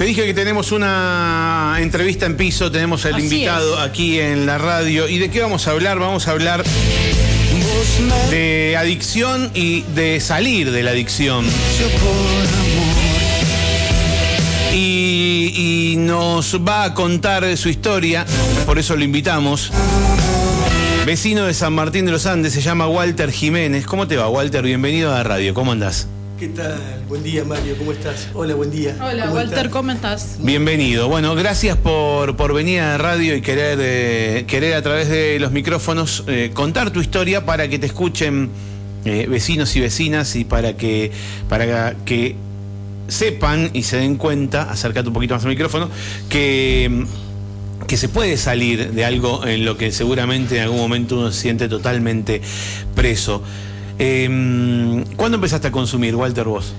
Te dije que tenemos una entrevista en piso, tenemos al Así invitado es. aquí en la radio. ¿Y de qué vamos a hablar? Vamos a hablar de adicción y de salir de la adicción. Y, y nos va a contar su historia, por eso lo invitamos. Vecino de San Martín de los Andes, se llama Walter Jiménez. ¿Cómo te va, Walter? Bienvenido a la radio. ¿Cómo andás? ¿Qué tal? Buen día, Mario. ¿Cómo estás? Hola, buen día. Hola, ¿Cómo Walter, estás? ¿cómo estás? Bienvenido. Bueno, gracias por, por venir a la radio y querer, eh, querer a través de los micrófonos eh, contar tu historia para que te escuchen eh, vecinos y vecinas y para que, para que sepan y se den cuenta, acércate un poquito más al micrófono, que, que se puede salir de algo en lo que seguramente en algún momento uno se siente totalmente preso. Eh, ¿Cuándo empezaste a consumir, Walter, vos?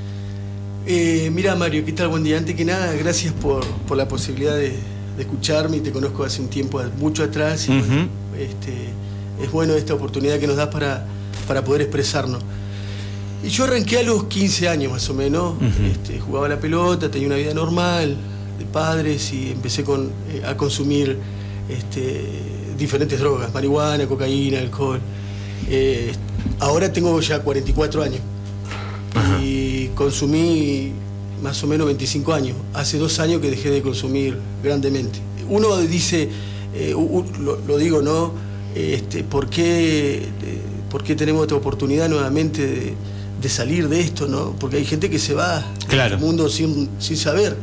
Eh, mira, Mario, ¿qué tal? Buen día. Antes que nada, gracias por, por la posibilidad de, de escucharme. Te conozco hace un tiempo, mucho atrás. Y, bueno, este, es bueno esta oportunidad que nos das para, para poder expresarnos. Y yo arranqué a los 15 años más o menos. este, jugaba la pelota, tenía una vida normal, de padres, y empecé con, eh, a consumir este, diferentes drogas, marihuana, cocaína, alcohol. Eh, ahora tengo ya 44 años y consumí más o menos 25 años. Hace dos años que dejé de consumir grandemente. Uno dice, eh, u- lo, lo digo, ¿no? Este, ¿por, qué, eh, ¿Por qué tenemos esta oportunidad nuevamente de, de salir de esto, ¿no? Porque hay gente que se va Claro. del mundo sin, sin saber.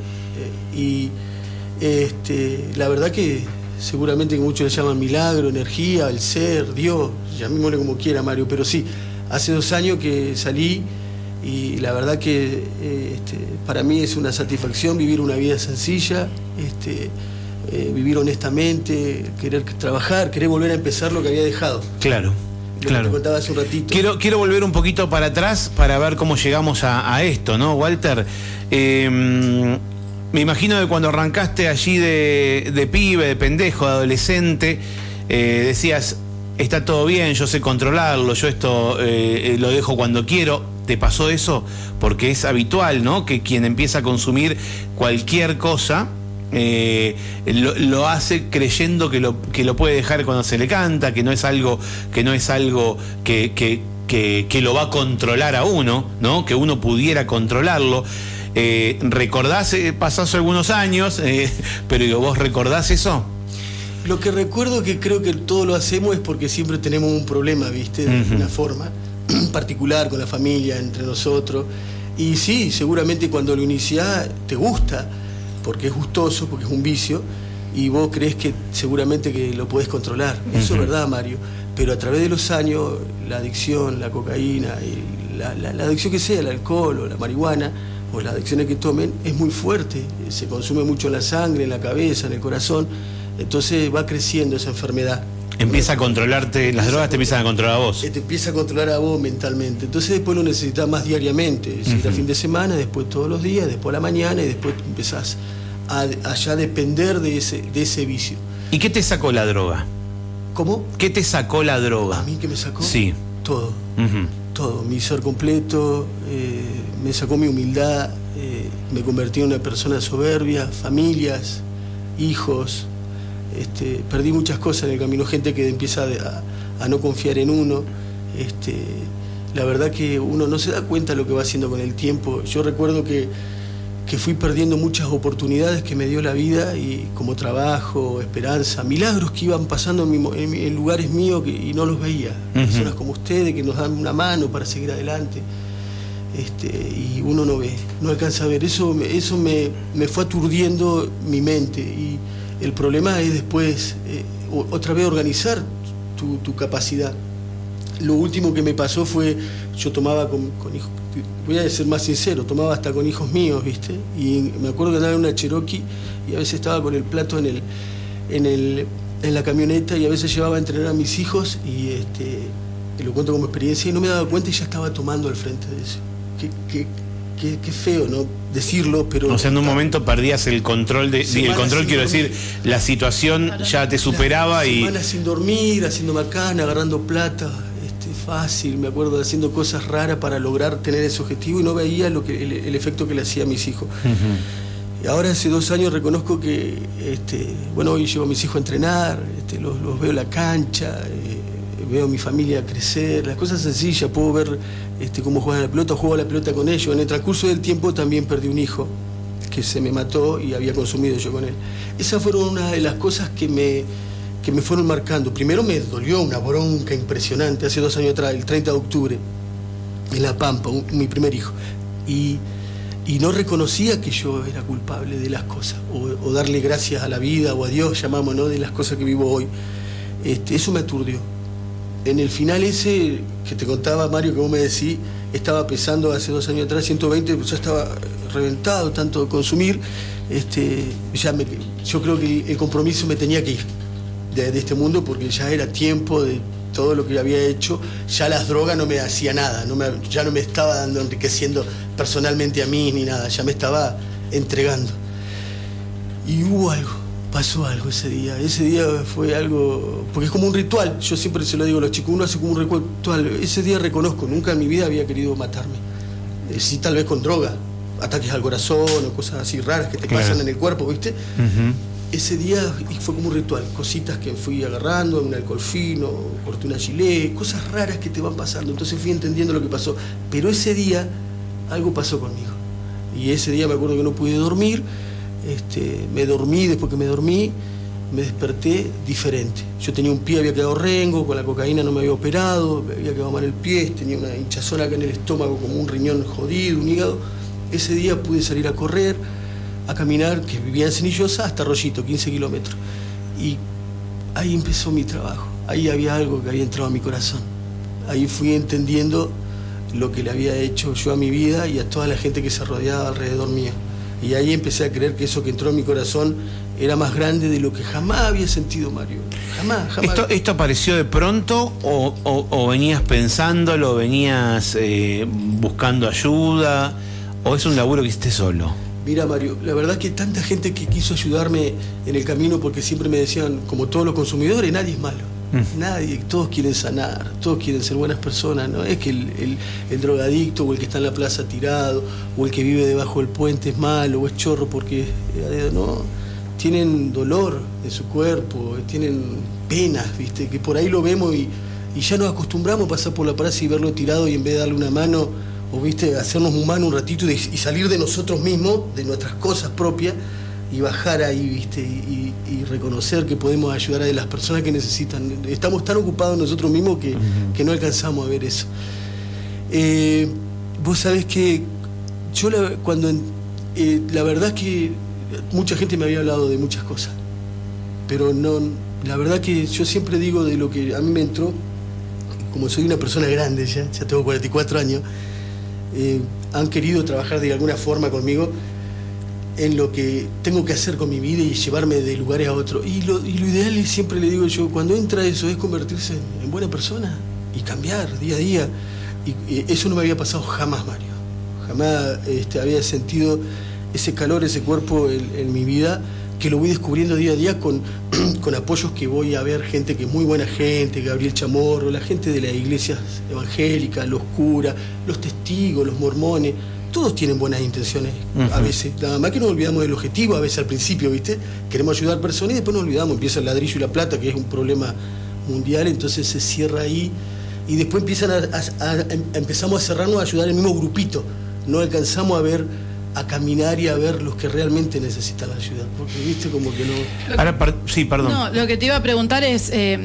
Eh, y este, la verdad que seguramente que muchos le llaman milagro, energía, el ser, Dios, llamémosle como quiera, Mario, pero sí, hace dos años que salí y la verdad que eh, este, para mí es una satisfacción vivir una vida sencilla, este, eh, vivir honestamente, querer trabajar, querer volver a empezar lo que había dejado. Claro, Lo que claro. te contaba hace un ratito. Quiero, quiero volver un poquito para atrás para ver cómo llegamos a, a esto, ¿no, Walter? Eh, me imagino que cuando arrancaste allí de, pibe, de pendejo, de adolescente, eh, decías, está todo bien, yo sé controlarlo, yo esto eh, eh, lo dejo cuando quiero. ¿Te pasó eso? Porque es habitual, ¿no? Que quien empieza a consumir cualquier cosa, lo, lo hace creyendo que lo, que lo puede dejar cuando se le canta, que no es algo, que no es algo que, que, que- que lo va a controlar a uno, ¿no? Que uno pudiera controlarlo. Eh, ¿Recordás, eh, algunos años, eh, pero digo, ¿vos recordás eso? Lo que recuerdo que creo que todo lo hacemos es porque siempre tenemos un problema, ¿viste? De Ujú. una forma particular con la familia, entre nosotros. Y sí, seguramente cuando lo iniciás te gusta, porque es gustoso, porque es un vicio, y vos crees que seguramente que lo podés controlar. Eso es verdad, Mario. Pero a través de los años, la adicción, la cocaína, y la, la- la adicción que sea, el alcohol o la marihuana, o las adicciones que tomen, es muy fuerte. Se consume mucho en la sangre, en la cabeza, en el corazón. Entonces va creciendo esa enfermedad. Empieza a controlarte, las drogas te empiezan a controlar a vos. Eh, Te empieza a controlar a vos mentalmente. Entonces después lo necesitas más diariamente. Es decir, a fin de semana, después todos los días, después a la mañana y después empezás a, a ya depender de ese, de ese vicio. ¿Y qué te sacó la droga? ¿Cómo? ¿Qué te sacó la droga? ¿A mí que me sacó? Sí. Todo, todo. Mi ser completo, eh, me sacó mi humildad, eh, me convertí en una persona soberbia, familias, hijos. Este, perdí muchas cosas en el camino, gente que empieza a, a no confiar en uno. Este, la verdad que uno no se da cuenta de lo que va haciendo con el tiempo. Yo recuerdo que, que fui perdiendo muchas oportunidades que me dio la vida, y como trabajo, esperanza, milagros que iban pasando en, mi en lugares míos que- y no los veía. Personas como ustedes que nos dan una mano para seguir adelante. Este, y uno no ve, no alcanza a ver. Eso, eso me, me fue aturdiendo mi mente. Y el problema es después, eh, otra vez, organizar tu, tu capacidad. Lo último que me pasó fue, yo tomaba con, con hijos, voy a ser más sincero, tomaba hasta con hijos míos, ¿viste? Y me acuerdo que andaba en una Cherokee y a veces estaba con el plato en el, en el, en la camioneta y a veces llevaba a entrenar a mis hijos y este, y lo cuento como experiencia y no me daba cuenta y ya estaba tomando al frente de eso. Qué, qué, qué- qué feo, ¿no? Decirlo, pero... O sea, en un momento perdías el control de, Sí, y el control quiero dormir. decir, la situación ya te superaba y Semanas sin dormir, haciendo macana, agarrando plata, este, fácil, me acuerdo de haciendo cosas raras para lograr tener ese objetivo y no veía lo que, el, el efecto que le hacía a mis hijos. ahora hace dos años reconozco que, este, bueno, hoy llevo a mis hijos a entrenar, este, los, veo en la cancha, eh, veo a mi familia crecer, las cosas sencillas, puedo ver este, cómo juegan la pelota, juego la pelota con ellos. En el transcurso del tiempo también perdí un hijo que se me mató y había consumido yo con él. Esas fueron una de las cosas que me, que me fueron marcando. Primero me dolió una bronca impresionante hace dos años atrás, el 30 de octubre, en La Pampa, mi primer hijo. Y y no reconocía que yo era culpable de las cosas, o, darle gracias a la vida o a Dios, llamamos, ¿no? de las cosas que vivo hoy. Este, eso me aturdió. En el final ese que te contaba, Mario, que vos me decís, estaba pesando hace dos años atrás 120, pues ya estaba reventado tanto de consumir, este, ya yo creo que el compromiso me tenía que ir de, de este mundo porque ya era tiempo de todo lo que había hecho, ya las drogas no me hacía nada, no me, ya no me estaba dando enriqueciendo personalmente a mí ni nada, ya me estaba entregando. Y hubo algo, pasó algo ese día. Ese día fue algo, porque es como un ritual, yo siempre se lo digo a los chicos, uno hace como un ritual. Ese día reconozco, nunca en mi vida había querido matarme. Eh, sí, tal vez con droga, ataques al corazón o cosas así raras que te pasan en el cuerpo, ¿viste? ese día fue como un ritual, cositas que fui agarrando, un alcohol fino, corté una gilet, cosas raras que te van pasando. Entonces fui entendiendo lo que pasó. Pero ese día algo pasó conmigo. Y ese día me acuerdo que no pude dormir, este, me dormí, después que me dormí, me desperté diferente. Yo tenía un pie, había quedado rengo, con la cocaína no me había operado, me había quedado mal el pie, tenía una hinchazón acá en el estómago como un riñón jodido, un hígado. Ese día pude salir a correr a caminar, que vivía en Cenillosa, hasta Rollito, 15 kilómetros. Y ahí empezó mi trabajo. Ahí había algo que había entrado a mi corazón. Ahí fui entendiendo lo que le había hecho yo a mi vida y a toda la gente que se rodeaba alrededor mío. Y ahí empecé a creer que eso que entró en mi corazón era más grande de lo que jamás había sentido Mario. Jamás, jamás. ¿Esto, esto apareció de pronto o, venías pensándolo, venías eh, buscando ayuda o es un laburo que hiciste solo? Mira, Mario, la verdad es que tanta gente que quiso ayudarme en el camino porque siempre me decían, como todos los consumidores, nadie es malo. Nadie, todos quieren sanar, todos quieren ser buenas personas, no es que el, drogadicto o el que está en la plaza tirado o el que vive debajo del puente es malo o es chorro porque eh, no, tienen dolor en su cuerpo, tienen penas, viste, que por ahí lo vemos y, y ya nos acostumbramos a pasar por la plaza y verlo tirado y en vez de darle una mano o viste, hacernos humanos un ratito y, salir de nosotros mismos, de nuestras cosas propias, y bajar ahí, viste, y, reconocer que podemos ayudar a las personas que necesitan. Estamos tan ocupados nosotros mismos que, no alcanzamos a ver eso. Eh, vos sabés que yo la, cuando eh, la verdad que mucha gente me había hablado de muchas cosas, pero no, la verdad que yo siempre digo de lo que a mí me entró, como soy una persona grande ya, ya tengo 44 años, eh, han querido trabajar de alguna forma conmigo en lo que tengo que hacer con mi vida y llevarme de lugares a otros. Y lo, ideal es, siempre le digo yo, cuando entra eso es convertirse en, buena persona y cambiar día a día. Y, eso no me había pasado jamás, Mario. Jamás este, había sentido ese calor, ese cuerpo en mi vida que lo voy descubriendo día a día con, con apoyos que voy a ver, gente que es muy buena gente, Gabriel Chamorro, la gente de las iglesias evangélicas, los curas, los testigos, los mormones, todos tienen buenas intenciones a veces, nada más que nos olvidamos del objetivo a veces al principio, ¿viste? Queremos ayudar a personas y después nos olvidamos, empieza el ladrillo y la plata, que es un problema mundial, entonces se cierra ahí y después empiezan a, empezamos a cerrarnos a ayudar el mismo grupito, no alcanzamos a ver a caminar y a ver los que realmente necesitan la ayuda. Porque viste como que no. Ahora, sí, perdón. No, lo que te iba a preguntar es. Eh,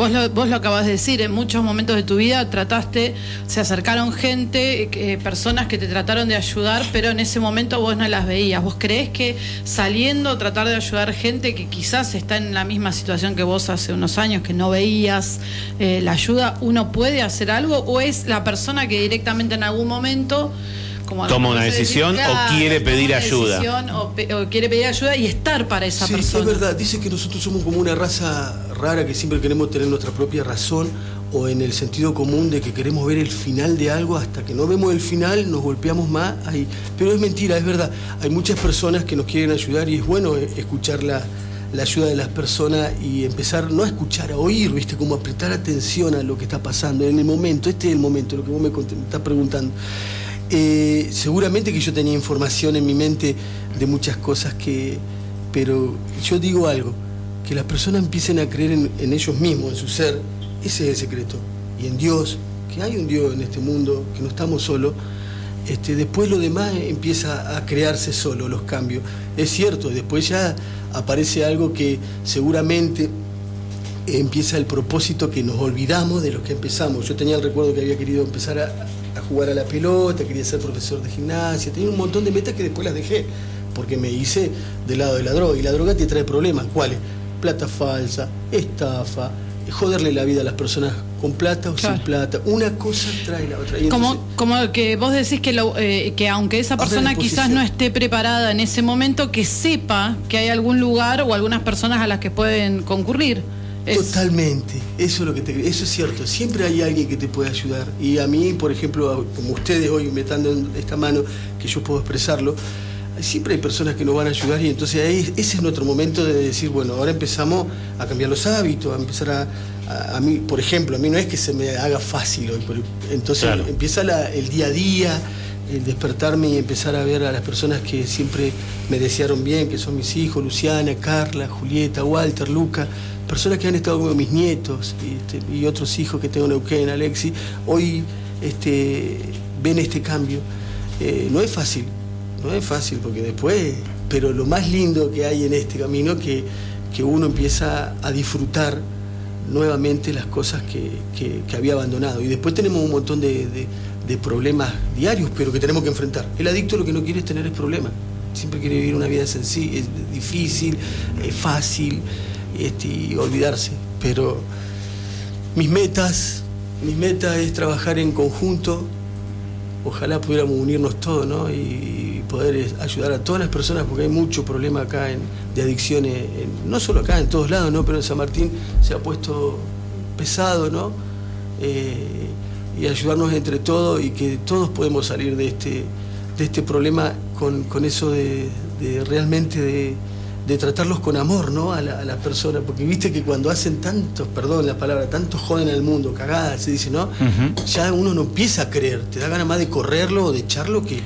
vos lo, vos lo acabas de decir, en muchos momentos de tu vida trataste, se acercaron gente, eh, personas que te trataron de ayudar, pero en ese momento vos no las veías. ¿Vos creés que saliendo tratar de ayudar gente que quizás está en la misma situación que vos hace unos años, que no veías eh, la ayuda, uno puede hacer algo? ¿O es la persona que directamente en algún momento toma una decisión o quiere pedir ayuda. O, quiere pedir ayuda y estar para esa sí, persona. Es verdad, dice que nosotros somos como una raza rara que siempre queremos tener nuestra propia razón o en el sentido común de que queremos ver el final de algo hasta que no vemos el final nos golpeamos más ahí. Pero es mentira, es verdad. Hay muchas personas que nos quieren ayudar y es bueno escuchar la, la ayuda de las personas y empezar no a escuchar, a oír, ¿viste? Como a prestar atención a lo que está pasando en el momento. Este es el momento, lo que vos me estás preguntando. Eh, seguramente que yo tenía información en mi mente de muchas cosas que... Pero yo digo algo, que las personas empiecen a creer en, ellos mismos, en su ser, ese es el secreto. Y en Dios, que hay un Dios en este mundo, que no estamos solos, este, después lo demás empieza a crearse solo, los cambios. Es cierto, después ya aparece algo que seguramente empieza el propósito que nos olvidamos de lo que empezamos. Yo tenía el recuerdo que había querido empezar a, jugar a la pelota, quería ser profesor de gimnasia, tenía un montón de metas que después las dejé, porque me hice del lado de la droga. Y la droga te trae problemas. ¿Cuáles? Plata falsa, estafa, joderle la vida a las personas con plata o sin plata. Una cosa trae la otra. como, como que vos decís que, eh, que aunque esa persona quizás no esté preparada en ese momento, que sepa que hay algún lugar o algunas personas a las que pueden concurrir. Totalmente, eso es lo que te, eso es cierto. Siempre hay alguien que te puede ayudar. Y a mí, por ejemplo, como ustedes hoy me están dando esta mano, que yo puedo expresarlo, siempre hay personas que nos van a ayudar y entonces ahí, ese es nuestro momento de decir, bueno, ahora empezamos a cambiar los hábitos, a empezar a, a, mí, por ejemplo, a mí no es que se me haga fácil hoy, entonces empieza el día a día, el despertarme y empezar a ver a las personas que siempre me desearon bien, que son mis hijos, Luciana, Carla, Julieta, Walter, Luca, personas que han estado con mis nietos y, este, otros hijos que tengo en Neuquén, Alexi, hoy este, ven este cambio. Eh, no es fácil, no es fácil porque después, pero lo más lindo que hay en este camino que, que uno empieza a disfrutar nuevamente las cosas que, había abandonado. Y después tenemos un montón de, problemas diarios, pero que tenemos que enfrentar. El adicto lo que no quiere es tener es problemas. Siempre quiere vivir una vida sencilla, difícil, fácil este, y olvidarse. Pero mis metas, mis metas es trabajar en conjunto. Ojalá pudiéramos unirnos todos ¿no? Poder ayudar a todas las personas, porque hay mucho problema acá de adicciones, no solo acá, en todos lados, ¿no? pero en San Martín se ha puesto pesado, ¿no? Eh, y ayudarnos entre todos y que todos podemos salir de este, de este problema con, eso de realmente de de tratarlos con amor, ¿no? A las personas, porque viste que cuando hacen tantos, perdón la palabra, tantos joden al mundo, cagadas, se dice, ¿no? Ya uno no empieza a creer, te da ganas más de correrlo o de echarlo que,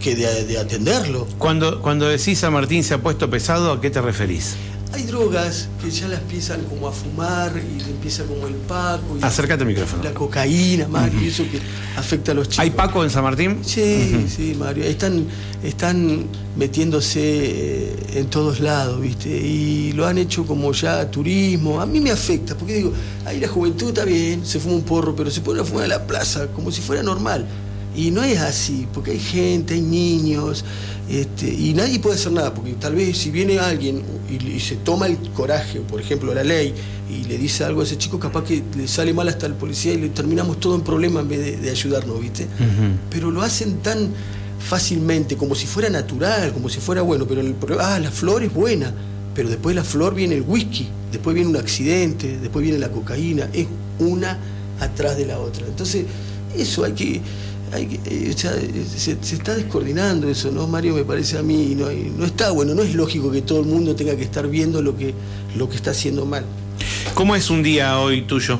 que de, de atenderlo. Cuando, cuando decís a Martín se ha puesto pesado, ¿a qué te referís? Hay drogas que ya las empiezan como a fumar y empieza como el paco. Y Acércate al micrófono. La cocaína, Mario, y eso que afecta a los chicos. ¿Hay paco en San Martín? Sí, sí, Mario. Están, están metiéndose eh, en todos lados, ¿viste? Y lo han hecho como ya turismo. A mí me afecta, porque digo, ahí la juventud está bien, se fuma un porro, pero se pone a fumar en la plaza como si fuera normal. Y no es así, porque hay gente, hay niños, este, y nadie puede hacer nada, porque tal vez si viene alguien y, se toma el coraje, por ejemplo, la ley, y le dice algo a ese chico, capaz que le sale mal hasta el policía y le terminamos todo en problema en vez de, ayudarnos, ¿viste? Pero lo hacen tan fácilmente, como si fuera natural, como si fuera bueno, pero el ah, la flor es buena, pero después de la flor viene el whisky, después viene un accidente, después viene la cocaína, es una atrás de la otra. Entonces, eso hay que eh, se, está descoordinando eso, ¿no, Mario? Me parece a mí, no, no está bueno, no es lógico que todo el mundo tenga que estar viendo lo que, lo que está haciendo mal. ¿Cómo es un día hoy tuyo?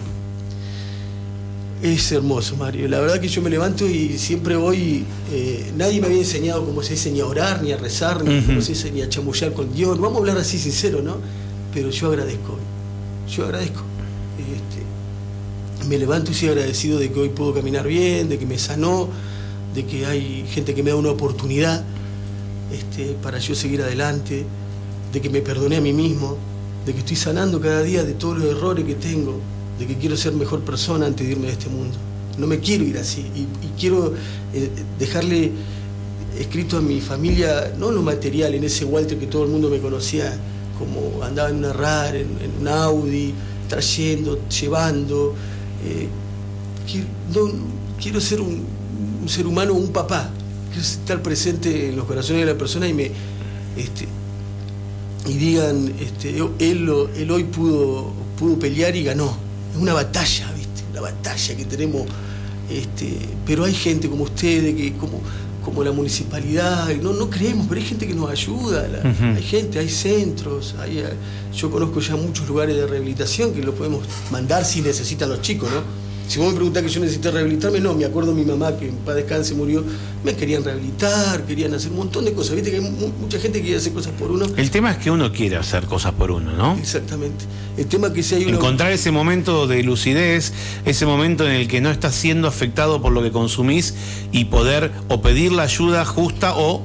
Es hermoso, Mario. La verdad que yo me levanto y siempre voy. Eh, nadie me había enseñado cómo se dice ni a orar, ni a rezar, ni cómo se dice ni a chamullar con Dios. Vamos a hablar así sincero, ¿no? Pero yo agradezco. Yo agradezco me levanto y soy agradecido de que hoy puedo caminar bien, de que me sanó, de que hay gente que me da una oportunidad este, para yo seguir adelante, de que me perdoné a mí mismo, de que estoy sanando cada día de todos los errores que tengo, de que quiero ser mejor persona antes de irme de este mundo. No me quiero ir así y, quiero eh, dejarle escrito a mi familia, no lo material, en ese Walter que todo el mundo me conocía, como andaba en una RAR, en, en un Audi, trayendo, llevando, eh, quiero, ser un, ser humano, un papá, quiero estar presente en los corazones de la persona y me este, y digan, este, él, él hoy pudo, pudo pelear y ganó. Es una batalla, ¿viste? Una batalla que tenemos. Este, pero hay gente como ustedes, que como, como la municipalidad, no, no creemos, pero hay gente que nos ayuda, hay gente, hay centros, hay, yo conozco ya muchos lugares de rehabilitación que lo podemos mandar si necesitan los chicos, ¿no? Si vos me preguntás que yo necesité rehabilitarme, no, me acuerdo mi mamá que en paz descanse murió, me querían rehabilitar, querían hacer un montón de cosas. Viste que hay mucha gente que quiere hacer cosas por uno. El tema es que uno quiere hacer cosas por uno, ¿no? Exactamente. El tema es que si hay uno... Encontrar ese momento de lucidez, ese momento en el que no estás siendo afectado por lo que consumís y poder o pedir la ayuda justa o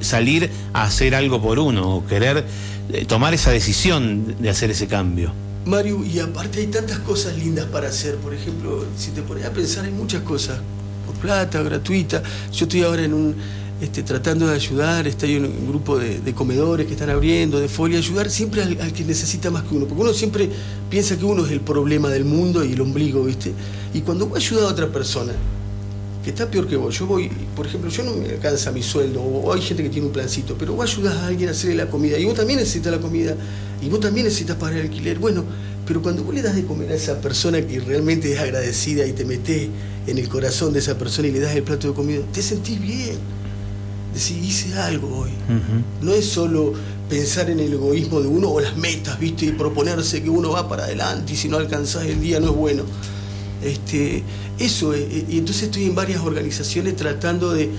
salir a hacer algo por uno o querer eh, tomar esa decisión de hacer ese cambio. Mario, y aparte hay tantas cosas lindas para hacer. Por ejemplo, si te pones a pensar, hay muchas cosas. Por plata, gratuita. Yo estoy ahora en un. Este, tratando de ayudar, estoy en un grupo de, comedores que están abriendo, de folia, ayudar siempre al, que necesita más que uno, porque uno siempre piensa que uno es el problema del mundo y el ombligo, ¿viste? Y cuando vos ayudas a otra persona, que está peor que vos. Yo voy, por ejemplo, yo no me alcanza mi sueldo, o hay gente que tiene un plancito, pero vos ayudas a alguien a hacerle la comida, y vos también necesitas la comida, y vos también necesitas pagar el alquiler. Bueno, pero cuando vos le das de comer a esa persona que realmente es agradecida y te metes en el corazón de esa persona y le das el plato de comida, te sentís bien. Decís, hice algo hoy. No es solo pensar en el egoísmo de uno o las metas, ¿viste? Y proponerse que uno va para adelante y si no alcanzás el día no es bueno. Este, eso, y entonces estoy en varias organizaciones tratando de,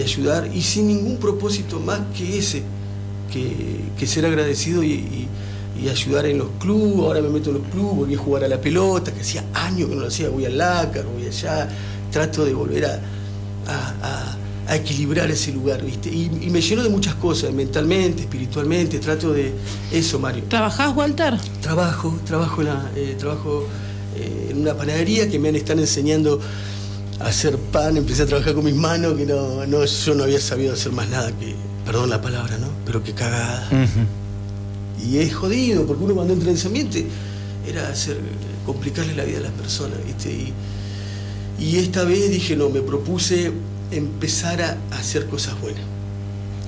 ayudar y sin ningún propósito más que ese, que, ser agradecido y, ayudar en los clubes, ahora me meto en los clubes, voy a jugar a la pelota, que hacía años que no lo hacía, voy al LACAR, voy allá, trato de volver a, equilibrar ese lugar, ¿viste? Y, me lleno de muchas cosas, mentalmente, espiritualmente, trato de eso, Mario. ¿Trabajás, Walter? Trabajo, trabajo en la, eh, trabajo eh, en una panadería que me están enseñando a hacer pan, empecé a trabajar con mis manos, que no, yo no había sabido hacer más nada que, perdón la palabra, ¿no? Pero que cagada. Y es jodido, porque uno cuando entra en ese ambiente era hacer, complicarle la vida a las personas, ¿viste? Y, y esta vez dije, no, me propuse empezar a hacer cosas buenas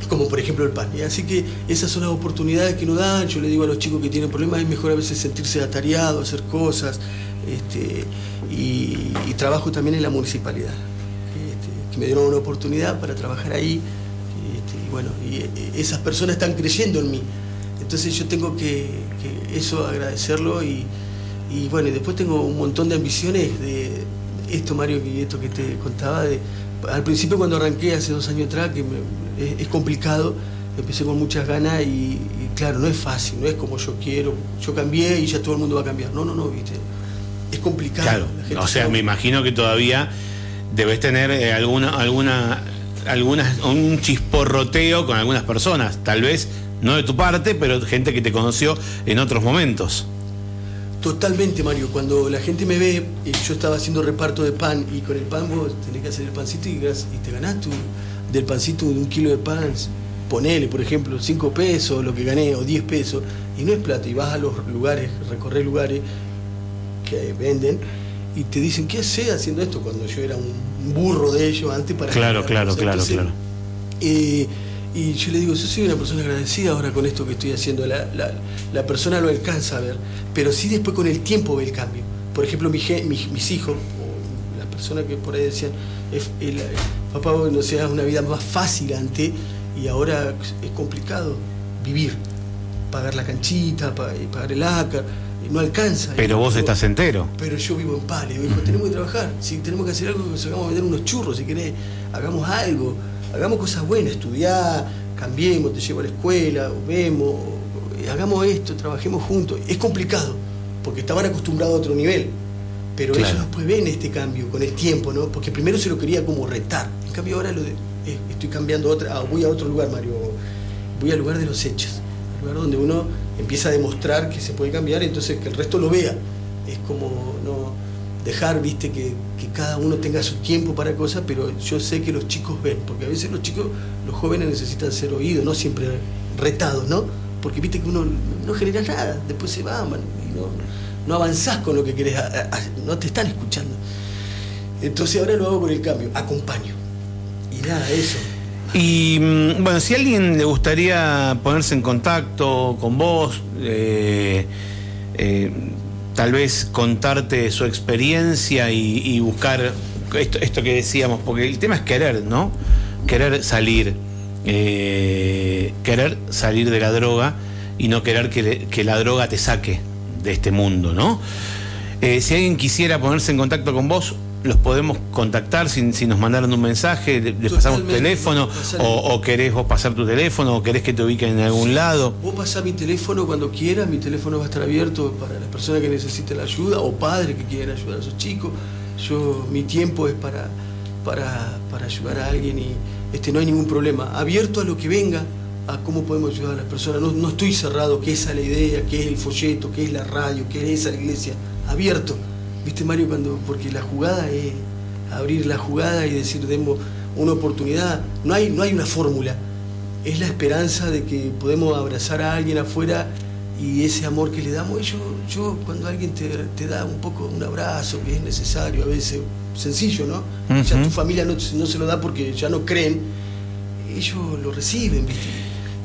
como por ejemplo el pan. Así que esas son las oportunidades que nos dan. Yo le digo a los chicos que tienen problemas, es mejor a veces sentirse atareado, hacer cosas. Este, y, trabajo también en la municipalidad, este, que me dieron una oportunidad para trabajar ahí. Este, y bueno, y eh, esas personas están creyendo en mí. Entonces yo tengo que, eso agradecerlo y, bueno, y después tengo un montón de ambiciones de esto, Mario, y esto que te contaba, de, al principio cuando arranqué hace dos años atrás, que es, complicado, empecé con muchas ganas y, claro, no es fácil, no es como yo quiero, yo cambié y ya todo el mundo va a cambiar. No, no, no, viste. Es complicado. Claro, o sea, me imagino que todavía debes tener eh, alguna, alguna, alguna, un chisporroteo con algunas personas, tal vez no de tu parte, pero gente que te conoció en otros momentos. Totalmente, Mario. Cuando la gente me ve, eh, yo estaba haciendo reparto de pan y con el pan vos tenés que hacer el pancito y, te ganás tu, del pancito de un kilo de pan, ponele, por ejemplo, 5 pesos, lo que gané, o 10 pesos, y no es plata. Y vas a los lugares, recorrer lugares que venden y te dicen, ¿qué haces haciendo esto? Cuando yo era un burro de ellos antes para... Claro, claro, claro, claro. Eh, y yo le digo, yo soy una persona agradecida ahora con esto que estoy haciendo. La, la, persona lo alcanza a ver, pero sí después con el tiempo ve el cambio. Por ejemplo, mi, mis hijos, o las personas que por ahí decían, el, papá, no sea una vida más fácil antes y ahora es complicado vivir. Pagar la canchita, pagar el ACAR, no alcanza. Pero vos estás entero. Pero yo vivo en paz. Le digo, tenemos que trabajar. Si tenemos que hacer algo, nos hagamos a vender unos churros, si querés, hagamos algo hagamos cosas buenas, estudiar, cambiemos, te llevo a la escuela, vemos, hagamos esto, trabajemos juntos. Es complicado, porque estaban acostumbrados a otro nivel. Pero ellos después ven este cambio con el tiempo, ¿no? Porque primero se lo quería como retar. En cambio ahora lo de, eh, estoy cambiando otra, ah, voy a otro lugar, Mario. Voy al lugar de los hechos, al lugar donde uno empieza a demostrar que se puede cambiar, entonces que el resto lo vea. Es como dejar, viste, que, cada uno tenga su tiempo para cosas, pero yo sé que los chicos ven, porque a veces los chicos, los jóvenes necesitan ser oídos, no siempre retados, ¿no? Porque viste que uno no genera nada, después se va, y no, no avanzás con lo que querés, no te están escuchando. Entonces ahora lo hago con el cambio, acompaño. Y nada, eso. Y mm, bueno, si a alguien le gustaría ponerse en contacto con vos, eh, eh, tal vez contarte su experiencia y, buscar esto, que decíamos, porque el tema es querer, ¿no? Querer salir, eh, querer salir de la droga y no querer que, la droga te saque de este mundo, ¿no? Eh, si alguien quisiera ponerse en contacto con vos, los podemos contactar si, si nos mandaron un mensaje, le, le pasamos tu teléfono, o, o querés vos pasar tu teléfono, o querés que te ubiquen en algún lado. Vos pasás mi teléfono cuando quieras, mi teléfono va a estar abierto para las personas que necesiten la ayuda o padres que quieran ayudar a esos chicos. Yo, mi tiempo es para, para, para ayudar a alguien y este, no hay ningún problema. Abierto a lo que venga, a cómo podemos ayudar a las personas. No, no estoy cerrado, que esa es la idea, que es el folleto, que es la radio, que es esa la iglesia. Abierto. ¿Viste Mario? cuando Porque la jugada es abrir la jugada y decir, demos una oportunidad. No hay, no hay una fórmula es la esperanza de que podemos abrazar a alguien afuera y ese amor que le damos. Yo, yo cuando alguien te, te da un poco un abrazo, que es necesario a veces, sencillo, ¿no? Ya tu familia no, no se lo da porque ya no creen, ellos lo reciben, ¿viste?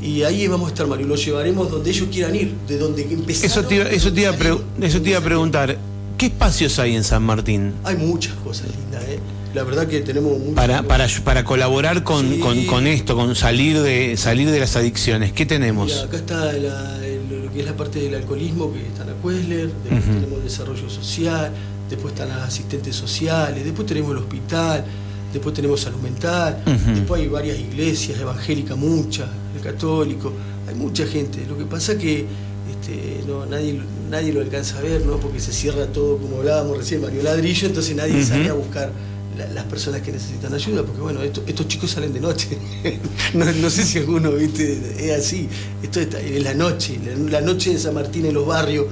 Y ahí vamos a estar, Mario, lo llevaremos donde ellos quieran ir, de donde empezaron. Eso te, iba- eso te, iba, a pre- salieron, eso te iba a donde preguntar, ¿qué espacios hay en San Martín? Hay muchas cosas lindas, ¿eh? La verdad que tenemos muchas Para, cosas. para, para colaborar con, Sí. con, con esto, con salir de, salir de las adicciones, ¿qué tenemos? Mira, acá está la- el- lo que es la parte del alcoholismo, que está la Questler, después tenemos el desarrollo social, después están las asistentes sociales, después tenemos el hospital, después tenemos salud mental, después hay varias iglesias, evangélicas muchas, el católico, hay mucha gente. Lo que pasa que este, no, nadie, nadie lo alcanza a ver, ¿no? porque se cierra todo, como hablábamos recién, Mario Ladrillo, entonces nadie sale a buscar la- las personas que necesitan ayuda, porque bueno, esto- estos chicos salen de noche. no, no sé si alguno, viste, es así. Esto está en la noche, la, la noche de San Martín en los barrios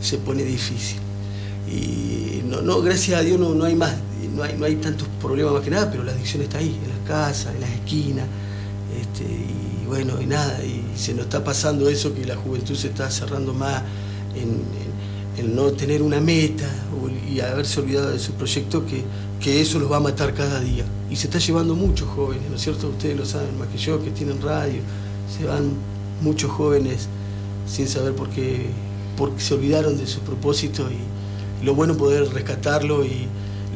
se pone difícil. Y no, no, gracias a Dios no, no hay más, no hay, no hay tantos problemas más que nada, pero la adicción está ahí, en las casas, en las esquinas. Este, y bueno, y nada, y se nos está pasando eso que la juventud se está cerrando más en, en- en no tener una meta o- y haberse olvidado de su proyecto, que, que eso los va a matar cada día. Y se está llevando muchos jóvenes, ¿no es cierto? Ustedes lo saben más que yo, que tienen radio, se van muchos jóvenes sin saber por qué, porque se olvidaron de su propósito y lo bueno poder rescatarlo y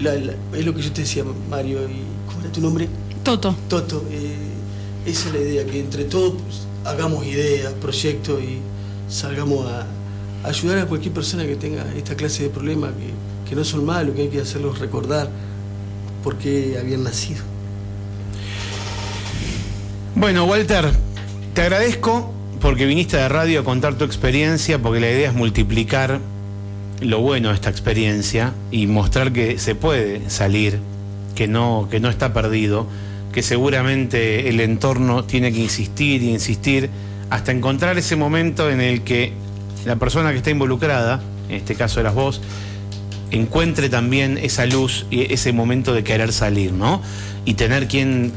la- la- es lo que yo te decía, Mario, y ¿cómo era tu nombre? Toto. Toto, eh, esa es la idea, que entre todos pues, hagamos ideas, proyectos y salgamos a ayudar a cualquier persona que tenga esta clase de problemas, que, que no son malos, que hay que hacerlos recordar por qué habían nacido. Bueno, Walter, te agradezco porque viniste de radio a contar tu experiencia, porque la idea es multiplicar lo bueno de esta experiencia y mostrar que se puede salir, que no, que no está perdido, que seguramente el entorno tiene que insistir y insistir hasta encontrar ese momento en el que la persona que está involucrada, en este caso eras vos, encuentre también esa luz y ese momento de querer salir, ¿no? Y tener quien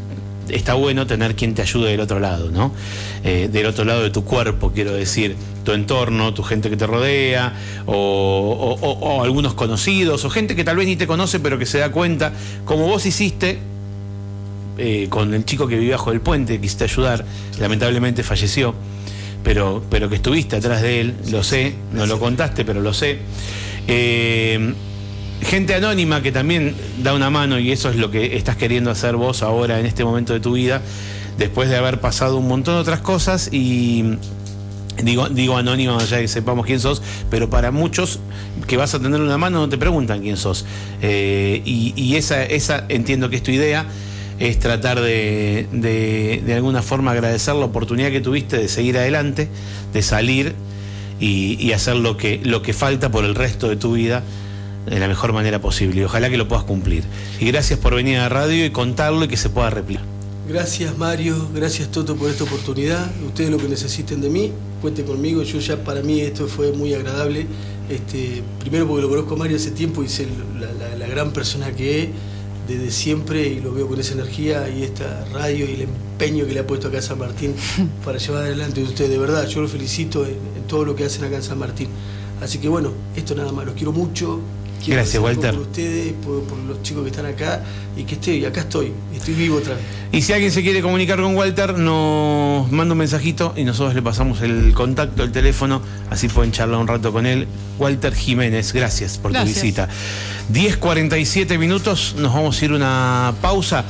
está bueno tener quien te ayude del otro lado, ¿no? Eh, del otro lado de tu cuerpo, quiero decir, tu entorno, tu gente que te rodea, o, o- o- o algunos conocidos, o gente que tal vez ni te conoce, pero que se da cuenta, como vos hiciste eh, con el chico que vivía bajo el puente, quisiste ayudar, lamentablemente falleció, pero, pero que estuviste atrás de él, lo sé, no lo contaste, pero lo sé. Eh, gente anónima que también da una mano y eso es lo que estás queriendo hacer vos ahora en este momento de tu vida, después de haber pasado un montón de otras cosas y digo, digo anónima ya que sepamos quién sos, pero para muchos que vas a tener una mano no te preguntan quién sos. Eh, y y esa, esa entiendo que es tu idea, es tratar de, de, de alguna forma agradecer la oportunidad que tuviste de seguir adelante, de salir y, y hacer lo que, lo que falta por el resto de tu vida de la mejor manera posible. Y ojalá que lo puedas cumplir. Y gracias por venir a la radio y contarlo y que se pueda replicar. Gracias Mario, gracias Toto por esta oportunidad. Ustedes lo que necesiten de mí, cuenten conmigo. Yo ya para mí esto fue muy agradable. Este, primero porque lo conozco a Mario hace tiempo y sé la, la- la gran persona que es desde siempre y lo veo con esa energía y esta radio y el empeño que le ha puesto acá a San Martín para llevar adelante ustedes. De verdad, yo lo felicito en, en todo lo que hacen acá en San Martín. Así que bueno, esto nada más, los quiero mucho. Quiero Gracias, Walter. Por ustedes, por, por los chicos que están acá y que estoy, acá estoy, estoy vivo otra vez. Y si alguien se quiere comunicar con Walter, nos manda un mensajito y nosotros le pasamos el contacto, el teléfono, así pueden charlar un rato con él. Walter Jiménez, gracias por Gracias. tu visita. 10.47 minutos, nos vamos a ir una pausa.